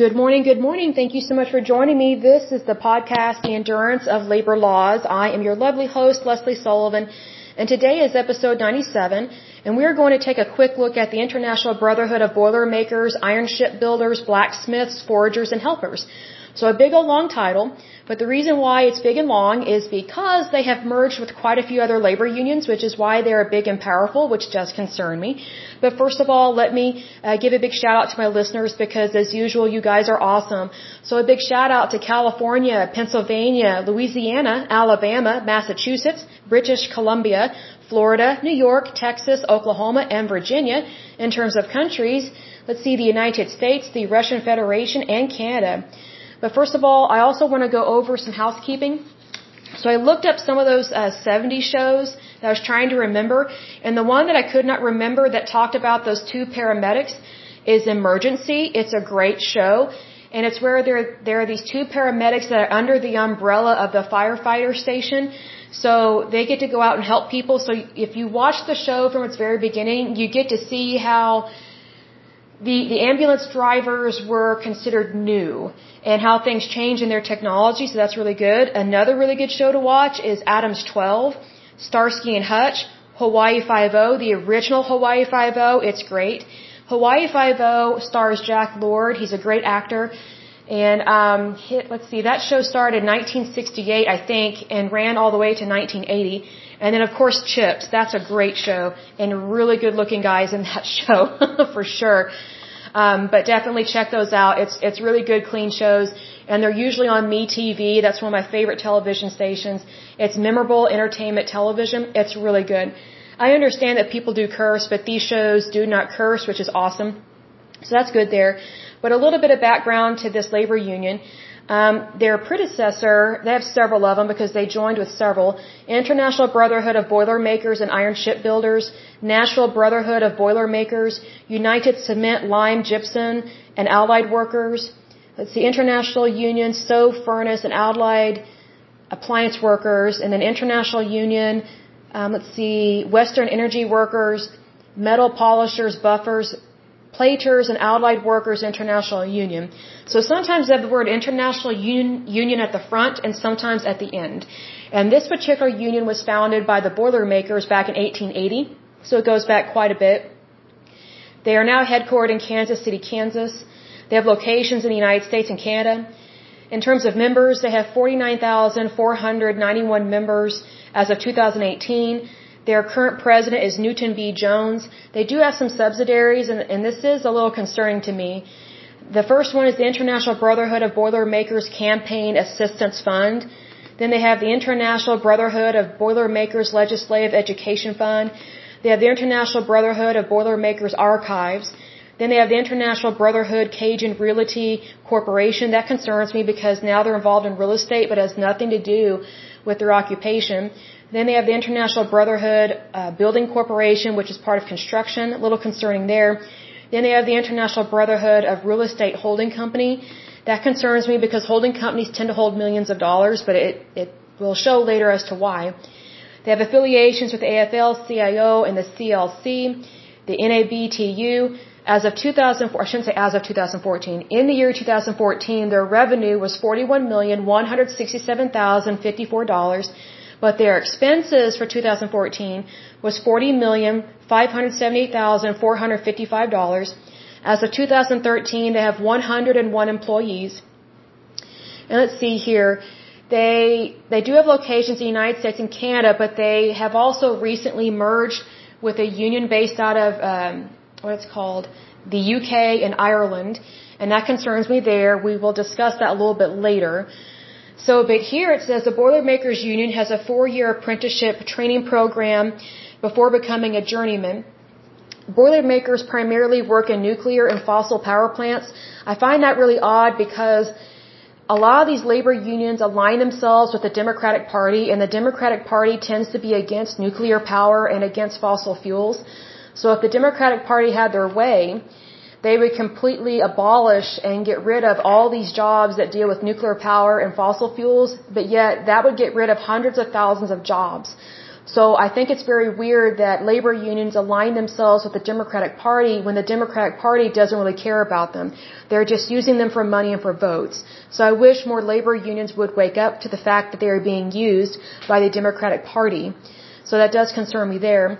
Good morning, good morning. Thank you so much for joining me. This is the podcast, The Endurance of Labor Laws. I am your lovely host, Leslie Sullivan, and today is episode 97, and we are going to take a quick look at the International Brotherhood of Boilermakers, Iron Shipbuilders, Blacksmiths, Forgers, and Helpers. So a big old long title, but the reason why it's big and long is because they have merged with quite a few other labor unions, which is why they're big and powerful, which does concern me. But first of all, let me uh, give a big shout out to my listeners because as usual, you guys are awesome. So a big shout out to California, Pennsylvania, Louisiana, Alabama, Massachusetts, British Columbia, Florida, New York, Texas, Oklahoma, and Virginia. In terms of countries, let's see the United States, the Russian Federation, and Canada. But first of all, I also want to go over some housekeeping. So I looked up some of those uh, 70 shows that I was trying to remember, and the one that I could not remember that talked about those two paramedics is Emergency. It's a great show, and it's where there there are these two paramedics that are under the umbrella of the firefighter station. So they get to go out and help people. So if you watch the show from its very beginning, you get to see how the, the ambulance drivers were considered new and how things change in their technology, so that's really good. Another really good show to watch is Adam-12, Starsky and Hutch, Hawaii Five-O, the original Hawaii Five-O, it's great. Hawaii Five-O stars Jack Lord, he's a great actor. And um, hit, let's see, that show started in 1968, I think, and ran all the way to 1980. And then, of course, Chips. That's a great show, and really good-looking guys in that show, for sure. Um, but definitely check those out. It's it's really good, clean shows, and they're usually on MeTV. That's one of my favorite television stations. It's memorable entertainment television. It's really good. I understand that people do curse, but these shows do not curse, which is awesome. So that's good there. But a little bit of background to this labor union. Um, their predecessor, they have several of them because they joined with several. International Brotherhood of Boilermakers and Iron Shipbuilders, National Brotherhood of Boilermakers, United Cement, Lime, Gypsum, and Allied Workers. Let's see, International Union, Stove, Furnace, and Allied Appliance Workers, and then International Union, um, let's see, Western Energy Workers, Metal Polishers, Buffers, Platers and Allied Workers International Union. So sometimes they have the word International Union, union at the front and sometimes at the end. And this particular union was founded by the Boilermakers back in 1880, so it goes back quite a bit. They are now headquartered in Kansas City, Kansas. They have locations in the United States and Canada. In terms of members, they have 49,491 members as of 2018. Their current president is Newton B. Jones. They do have some subsidiaries, and, and this is a little concerning to me. The first one is the International Brotherhood of Boilermakers Campaign Assistance Fund. Then they have the International Brotherhood of Boilermakers Legislative Education Fund. They have the International Brotherhood of Boilermakers Archives. Then they have the International Brotherhood Cajun Realty Corporation. That concerns me because now they're involved in real estate, but has nothing to do with their occupation. Then they have the International Brotherhood uh, Building Corporation, which is part of construction, a little concerning there. Then they have the International Brotherhood of Real Estate Holding Company. That concerns me because holding companies tend to hold millions of dollars, but it, it will show later as to why. They have affiliations with AFL, CIO, and the CLC, the NABTU. As of 2004, I shouldn't say as of 2014. In the year 2014, their revenue was $41,167,054 but their expenses for 2014 was $40,578,455. As of 2013, they have 101 employees. And let's see here. They, they do have locations in the United States and Canada, but they have also recently merged with a union based out of, um, what it's called, the UK and Ireland. And that concerns me there. We will discuss that a little bit later. So, but here it says the Boilermakers Union has a four-year apprenticeship training program before becoming a journeyman. Boilermakers primarily work in nuclear and fossil power plants. I find that really odd because a lot of these labor unions align themselves with the Democratic Party, and the Democratic Party tends to be against nuclear power and against fossil fuels. So if the Democratic Party had their way, they would completely abolish and get rid of all these jobs that deal with nuclear power and fossil fuels, but yet that would get rid of hundreds of thousands of jobs. So I think it's very weird that labor unions align themselves with the Democratic Party when the Democratic Party doesn't really care about them. They're just using them for money and for votes. So I wish more labor unions would wake up to the fact that they are being used by the Democratic Party. So that does concern me there.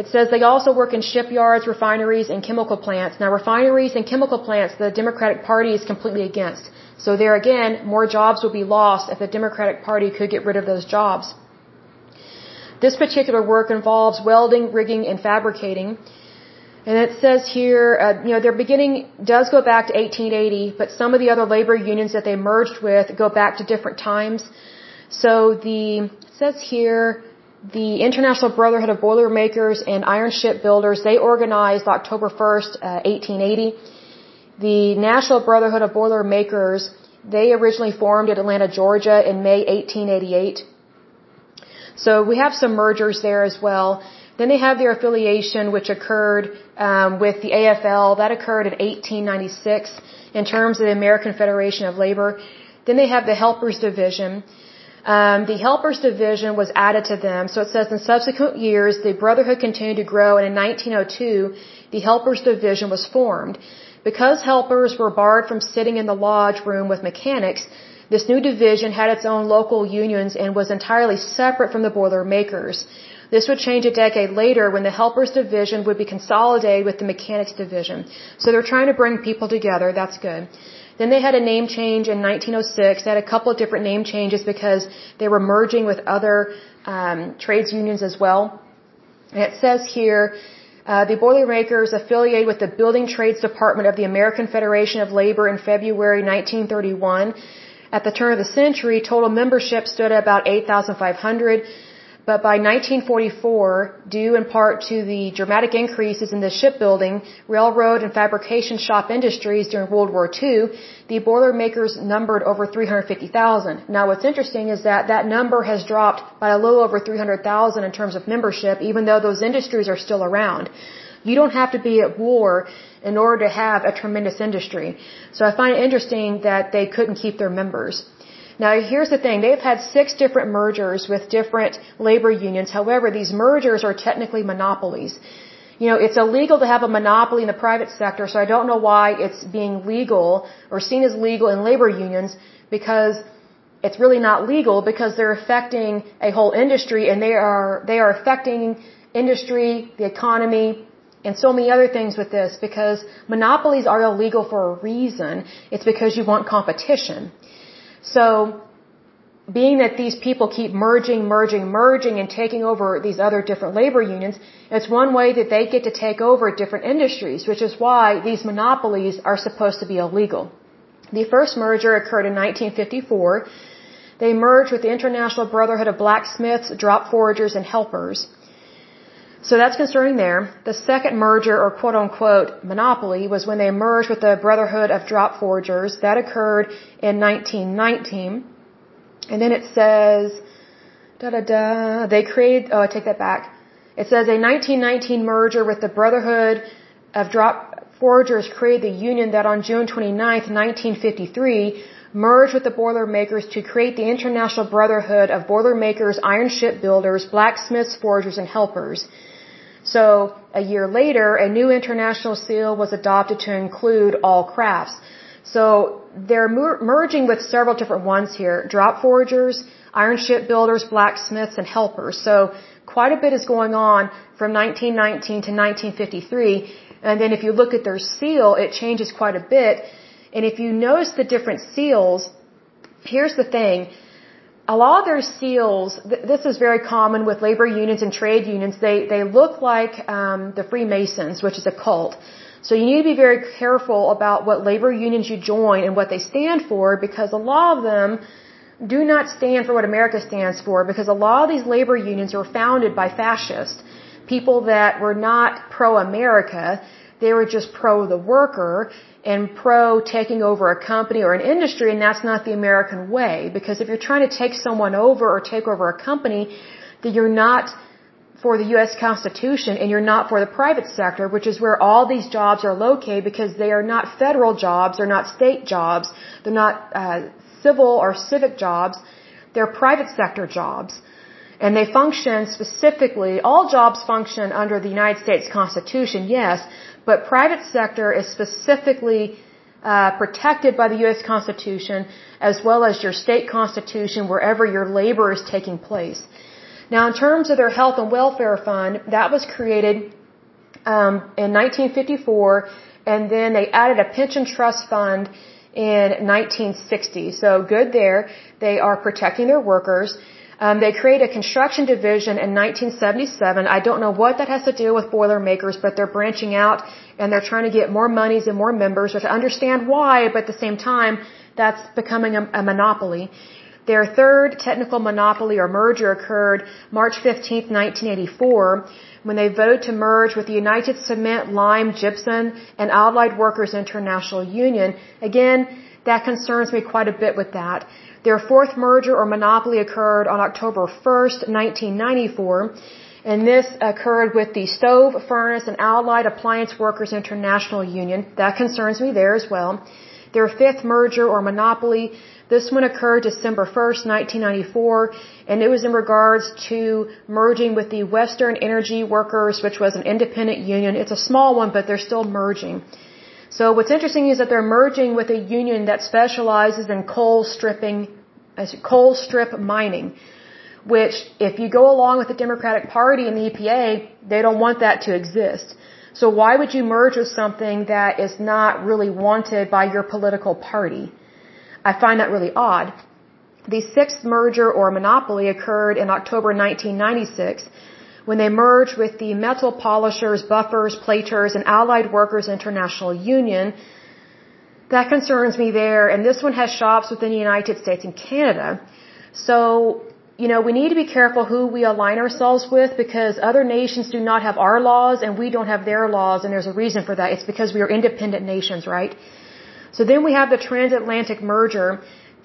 It says they also work in shipyards, refineries, and chemical plants. Now, refineries and chemical plants, the Democratic Party is completely against. So there again, more jobs will be lost if the Democratic Party could get rid of those jobs. This particular work involves welding, rigging, and fabricating. And it says here, uh, you know, their beginning does go back to 1880, but some of the other labor unions that they merged with go back to different times. So the, it says here, the International Brotherhood of Boilermakers and Iron Ship Builders, they organized October 1st, uh, 1880. The National Brotherhood of Boilermakers, they originally formed at Atlanta, Georgia in May 1888. So we have some mergers there as well. Then they have their affiliation, which occurred um, with the AFL. That occurred in 1896 in terms of the American Federation of Labor. Then they have the Helpers Division. Um, the Helpers Division was added to them. So it says in subsequent years, the Brotherhood continued to grow, and in 1902, the Helpers Division was formed. Because helpers were barred from sitting in the lodge room with mechanics, this new division had its own local unions and was entirely separate from the Boilermakers. This would change a decade later when the helpers division would be consolidated with the mechanics division. So they're trying to bring people together. That's good. Then they had a name change in 1906. They had a couple of different name changes because they were merging with other um, trades unions as well. And it says here, uh, the Boilermakers affiliated with the Building Trades Department of the American Federation of Labor in February 1931. At the turn of the century, total membership stood at about 8,500. But by 1944, due in part to the dramatic increases in the shipbuilding, railroad, and fabrication shop industries during World War II, the Boilermakers numbered over 350,000. Now what's interesting is that that number has dropped by a little over 300,000 in terms of membership, even though those industries are still around. You don't have to be at war in order to have a tremendous industry. So I find it interesting that they couldn't keep their members. Now here's the thing, they've had six different mergers with different labor unions. However, these mergers are technically monopolies. You know, it's illegal to have a monopoly in the private sector, so I don't know why it's being legal or seen as legal in labor unions because it's really not legal because they're affecting a whole industry and they are they are affecting industry, the economy, and so many other things with this because monopolies are illegal for a reason. It's because you want competition. So, being that these people keep merging, merging, merging and taking over these other different labor unions, it's one way that they get to take over different industries, which is why these monopolies are supposed to be illegal. The first merger occurred in 1954. They merged with the International Brotherhood of Blacksmiths, Drop Forgers, and Helpers. So that's concerning there. The second merger or quote unquote monopoly was when they merged with the Brotherhood of Drop Forgers. That occurred in 1919. And then it says, da da da, they created, oh I take that back. It says a 1919 merger with the Brotherhood of Drop Forgers created the union that on June 29, 1953, merged with the Boilermakers to create the International Brotherhood of Boilermakers, Iron Ship Builders, Blacksmiths, Forgers, and Helpers. So a year later, a new international seal was adopted to include all crafts. So they're merging with several different ones here. Drop forgers, iron ship builders, blacksmiths, and helpers. So quite a bit is going on from 1919 to 1953. And then if you look at their seal, it changes quite a bit. And if you notice the different seals, here's the thing a lot of their seals, th- this is very common with labor unions and trade unions, they, they look like um, the Freemasons, which is a cult. So you need to be very careful about what labor unions you join and what they stand for because a lot of them do not stand for what America stands for because a lot of these labor unions were founded by fascists, people that were not pro-America, they were just pro the worker and pro taking over a company or an industry, and that's not the American way. Because if you're trying to take someone over or take over a company, then you're not for the U.S. Constitution and you're not for the private sector, which is where all these jobs are located because they are not federal jobs, they're not state jobs, they're not uh, civil or civic jobs, they're private sector jobs. And they function specifically, all jobs function under the United States Constitution, yes, but private sector is specifically uh, protected by the U.S. Constitution as well as your state constitution wherever your labor is taking place. Now, in terms of their health and welfare fund, that was created um, in 1954, and then they added a pension trust fund in 1960. So good there. They are protecting their workers. Um, they create a construction division in 1977. I don't know what that has to do with Boilermakers, but they're branching out and they're trying to get more monies and more members, which I understand why, but at the same time, that's becoming a, a monopoly. Their third technical monopoly or merger occurred March 15, 1984, when they voted to merge with the United Cement, Lime, Gypsum, and Allied Workers International Union. Again, that concerns me quite a bit with that. Their fourth merger or monopoly occurred on October 1st, 1994, and this occurred with the Stove, Furnace, and Allied Appliance Workers International Union. That concerns me there as well. Their fifth merger or monopoly, this one occurred December 1st, 1994, and it was in regards to merging with the Western Energy Workers, which was an independent union. It's a small one, but they're still merging. So what's interesting is that they're merging with a union that specializes in coal stripping, uh, coal strip mining, which if you go along with the Democratic Party and the EPA, they don't want that to exist. So why would you merge with something that is not really wanted by your political party? I find that really odd. The sixth merger or monopoly occurred in October 1996 when they merged with the Metal Polishers, Buffers, Platers, and Allied Workers International Union. That concerns me there, and this one has shops within the United States and Canada. So, you know, we need to be careful who we align ourselves with because other nations do not have our laws and we don't have their laws, and there's a reason for that. It's because we are independent nations, right? So then we have the transatlantic merger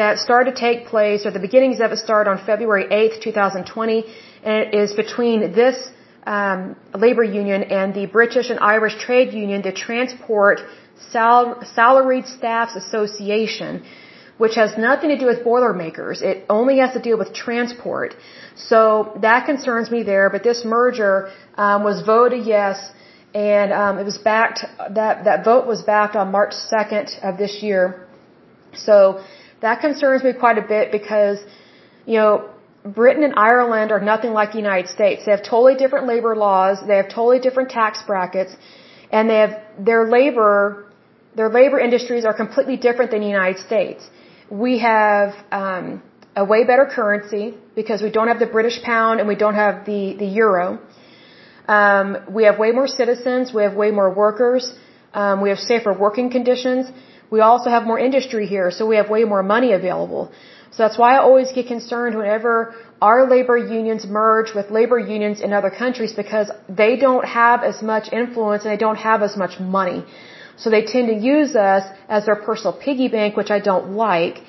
that started to take place, or the beginnings of it started on February 8th, 2020, and it is between this um, labor union and the British and Irish Trade Union, the Transport Sal- Salaried Staffs Association, which has nothing to do with Boilermakers. It only has to deal with transport. So that concerns me there, but this merger um, was voted yes, and um, it was backed, that, that vote was backed on March 2nd of this year. So that concerns me quite a bit because, you know, Britain and Ireland are nothing like the United States. They have totally different labor laws, they have totally different tax brackets, and they have their labor their labor industries are completely different than the United States. We have um, a way better currency because we don't have the British pound and we don't have the the euro. Um, we have way more citizens. We have way more workers. Um, we have safer working conditions. We also have more industry here, so we have way more money available. So that's why I always get concerned whenever our labor unions merge with labor unions in other countries because they don't have as much influence and they don't have as much money. So they tend to use us as their personal piggy bank, which I don't like.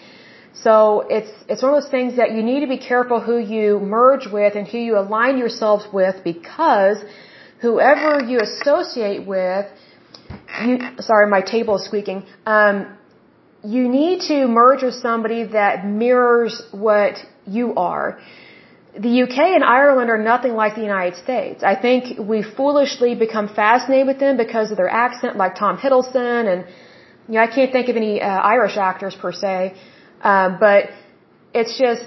So it's it's one of those things that you need to be careful who you merge with and who you align yourselves with because whoever you associate with you, sorry, my table is squeaking. Um, you need to merge with somebody that mirrors what you are. The UK and Ireland are nothing like the United States. I think we foolishly become fascinated with them because of their accent, like Tom Hiddleston, and you know I can't think of any uh, Irish actors per se, uh, but it's just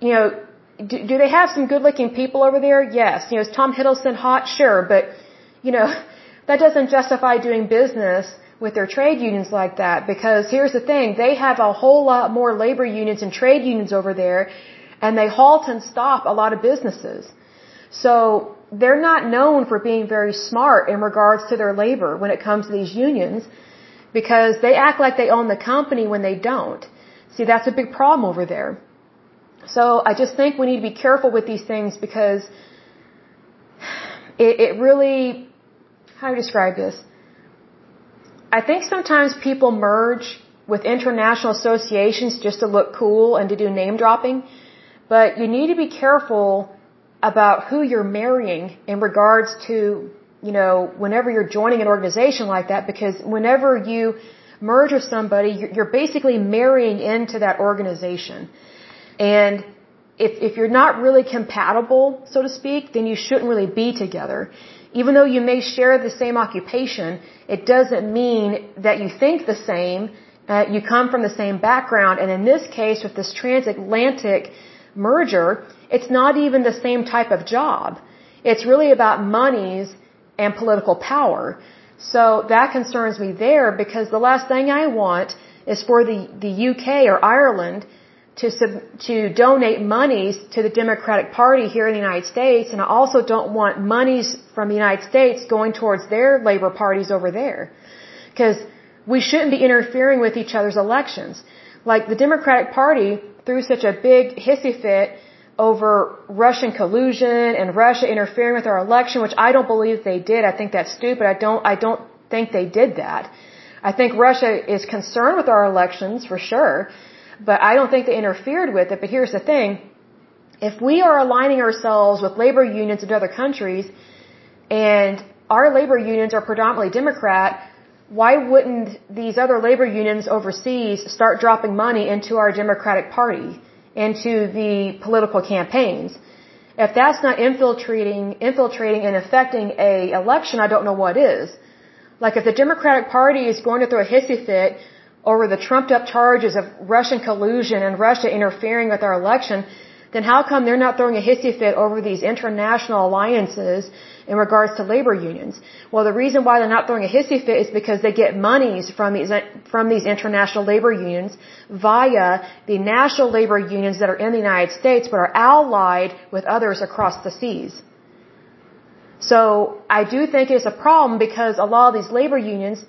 you know do, do they have some good-looking people over there? Yes. You know, is Tom Hiddleston hot? Sure, but you know that doesn't justify doing business with their trade unions like that because here's the thing, they have a whole lot more labor unions and trade unions over there and they halt and stop a lot of businesses. So they're not known for being very smart in regards to their labor when it comes to these unions because they act like they own the company when they don't. See, that's a big problem over there. So I just think we need to be careful with these things because it, it really how do I describe this? I think sometimes people merge with international associations just to look cool and to do name dropping, but you need to be careful about who you're marrying in regards to, you know, whenever you're joining an organization like that, because whenever you merge with somebody, you're basically marrying into that organization. And if, if you're not really compatible, so to speak, then you shouldn't really be together. Even though you may share the same occupation, it doesn't mean that you think the same, uh, you come from the same background, and in this case, with this transatlantic merger, it's not even the same type of job. It's really about monies and political power. So that concerns me there because the last thing I want is for the, the UK or Ireland to sub, to donate monies to the Democratic Party here in the United States, and I also don't want monies from the United States going towards their labor parties over there, because we shouldn't be interfering with each other's elections. Like the Democratic Party threw such a big hissy fit over Russian collusion and Russia interfering with our election, which I don't believe they did. I think that's stupid. I don't, I don't think they did that. I think Russia is concerned with our elections for sure, but I don't think they interfered with it. But here's the thing. If we are aligning ourselves with labor unions in other countries and our labor unions are predominantly Democrat, why wouldn't these other labor unions overseas start dropping money into our Democratic Party, into the political campaigns? If that's not infiltrating, infiltrating and affecting a election, I don't know what is. Like if the Democratic Party is going to throw a hissy fit over the trumped up charges of Russian collusion and Russia interfering with our election, then how come they're not throwing a hissy fit over these international alliances in regards to labor unions? Well, the reason why they're not throwing a hissy fit is because they get monies from these, from these international labor unions via the national labor unions that are in the United States but are allied with others across the seas. So I do think it's a problem because a lot of these labor unions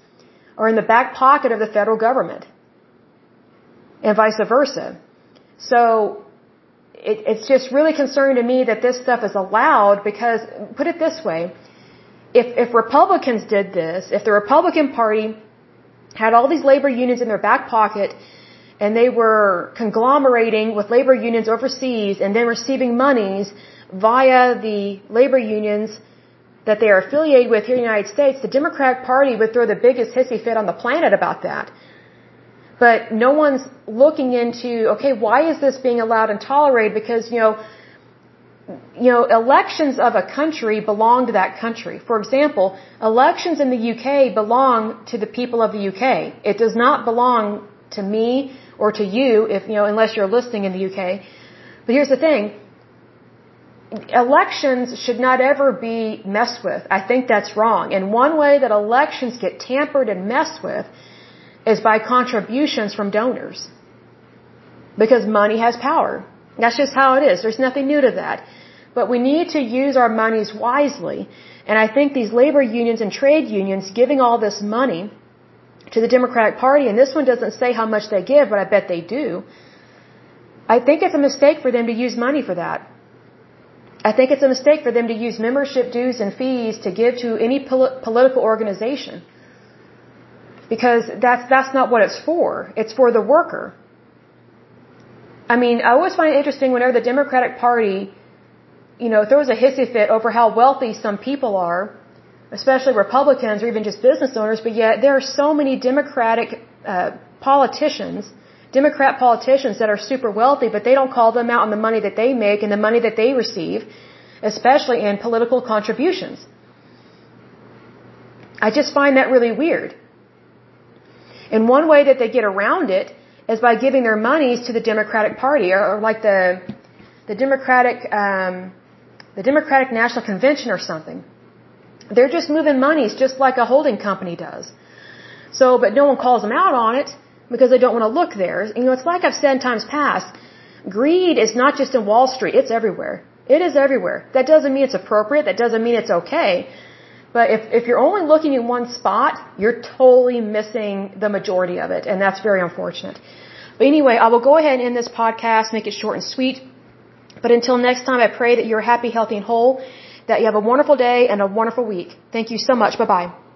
are in the back pocket of the federal government and vice versa. So it, it's just really concerning to me that this stuff is allowed because, put it this way, if, if Republicans did this, if the Republican Party had all these labor unions in their back pocket and they were conglomerating with labor unions overseas and then receiving monies via the labor unions that they are affiliated with here in the United States, the Democratic Party would throw the biggest hissy fit on the planet about that. But no one's looking into, okay, why is this being allowed and tolerated? Because, you know, you know, elections of a country belong to that country. For example, elections in the UK belong to the people of the UK. It does not belong to me or to you if, you know, unless you're listening in the UK. But here's the thing elections should not ever be messed with. I think that's wrong. And one way that elections get tampered and messed with is by contributions from donors. Because money has power. That's just how it is. There's nothing new to that. But we need to use our monies wisely. And I think these labor unions and trade unions giving all this money to the Democratic Party, and this one doesn't say how much they give, but I bet they do. I think it's a mistake for them to use money for that. I think it's a mistake for them to use membership dues and fees to give to any pol- political organization. Because that's, that's not what it's for. It's for the worker. I mean, I always find it interesting whenever the Democratic Party, you know, throws a hissy fit over how wealthy some people are, especially Republicans or even just business owners, but yet there are so many Democratic uh, politicians Democrat politicians that are super wealthy, but they don't call them out on the money that they make and the money that they receive, especially in political contributions. I just find that really weird. And one way that they get around it is by giving their monies to the Democratic Party or, or like the the Democratic um, the Democratic National Convention or something. They're just moving monies just like a holding company does. So, but no one calls them out on it because they don't want to look there. You know, it's like I've said in times past, greed is not just in Wall Street, it's everywhere. It is everywhere. That doesn't mean it's appropriate, that doesn't mean it's okay. But if, if you're only looking in one spot, you're totally missing the majority of it, and that's very unfortunate. But anyway, I will go ahead and end this podcast, make it short and sweet. But until next time, I pray that you're happy, healthy, and whole, that you have a wonderful day and a wonderful week. Thank you so much. Bye bye.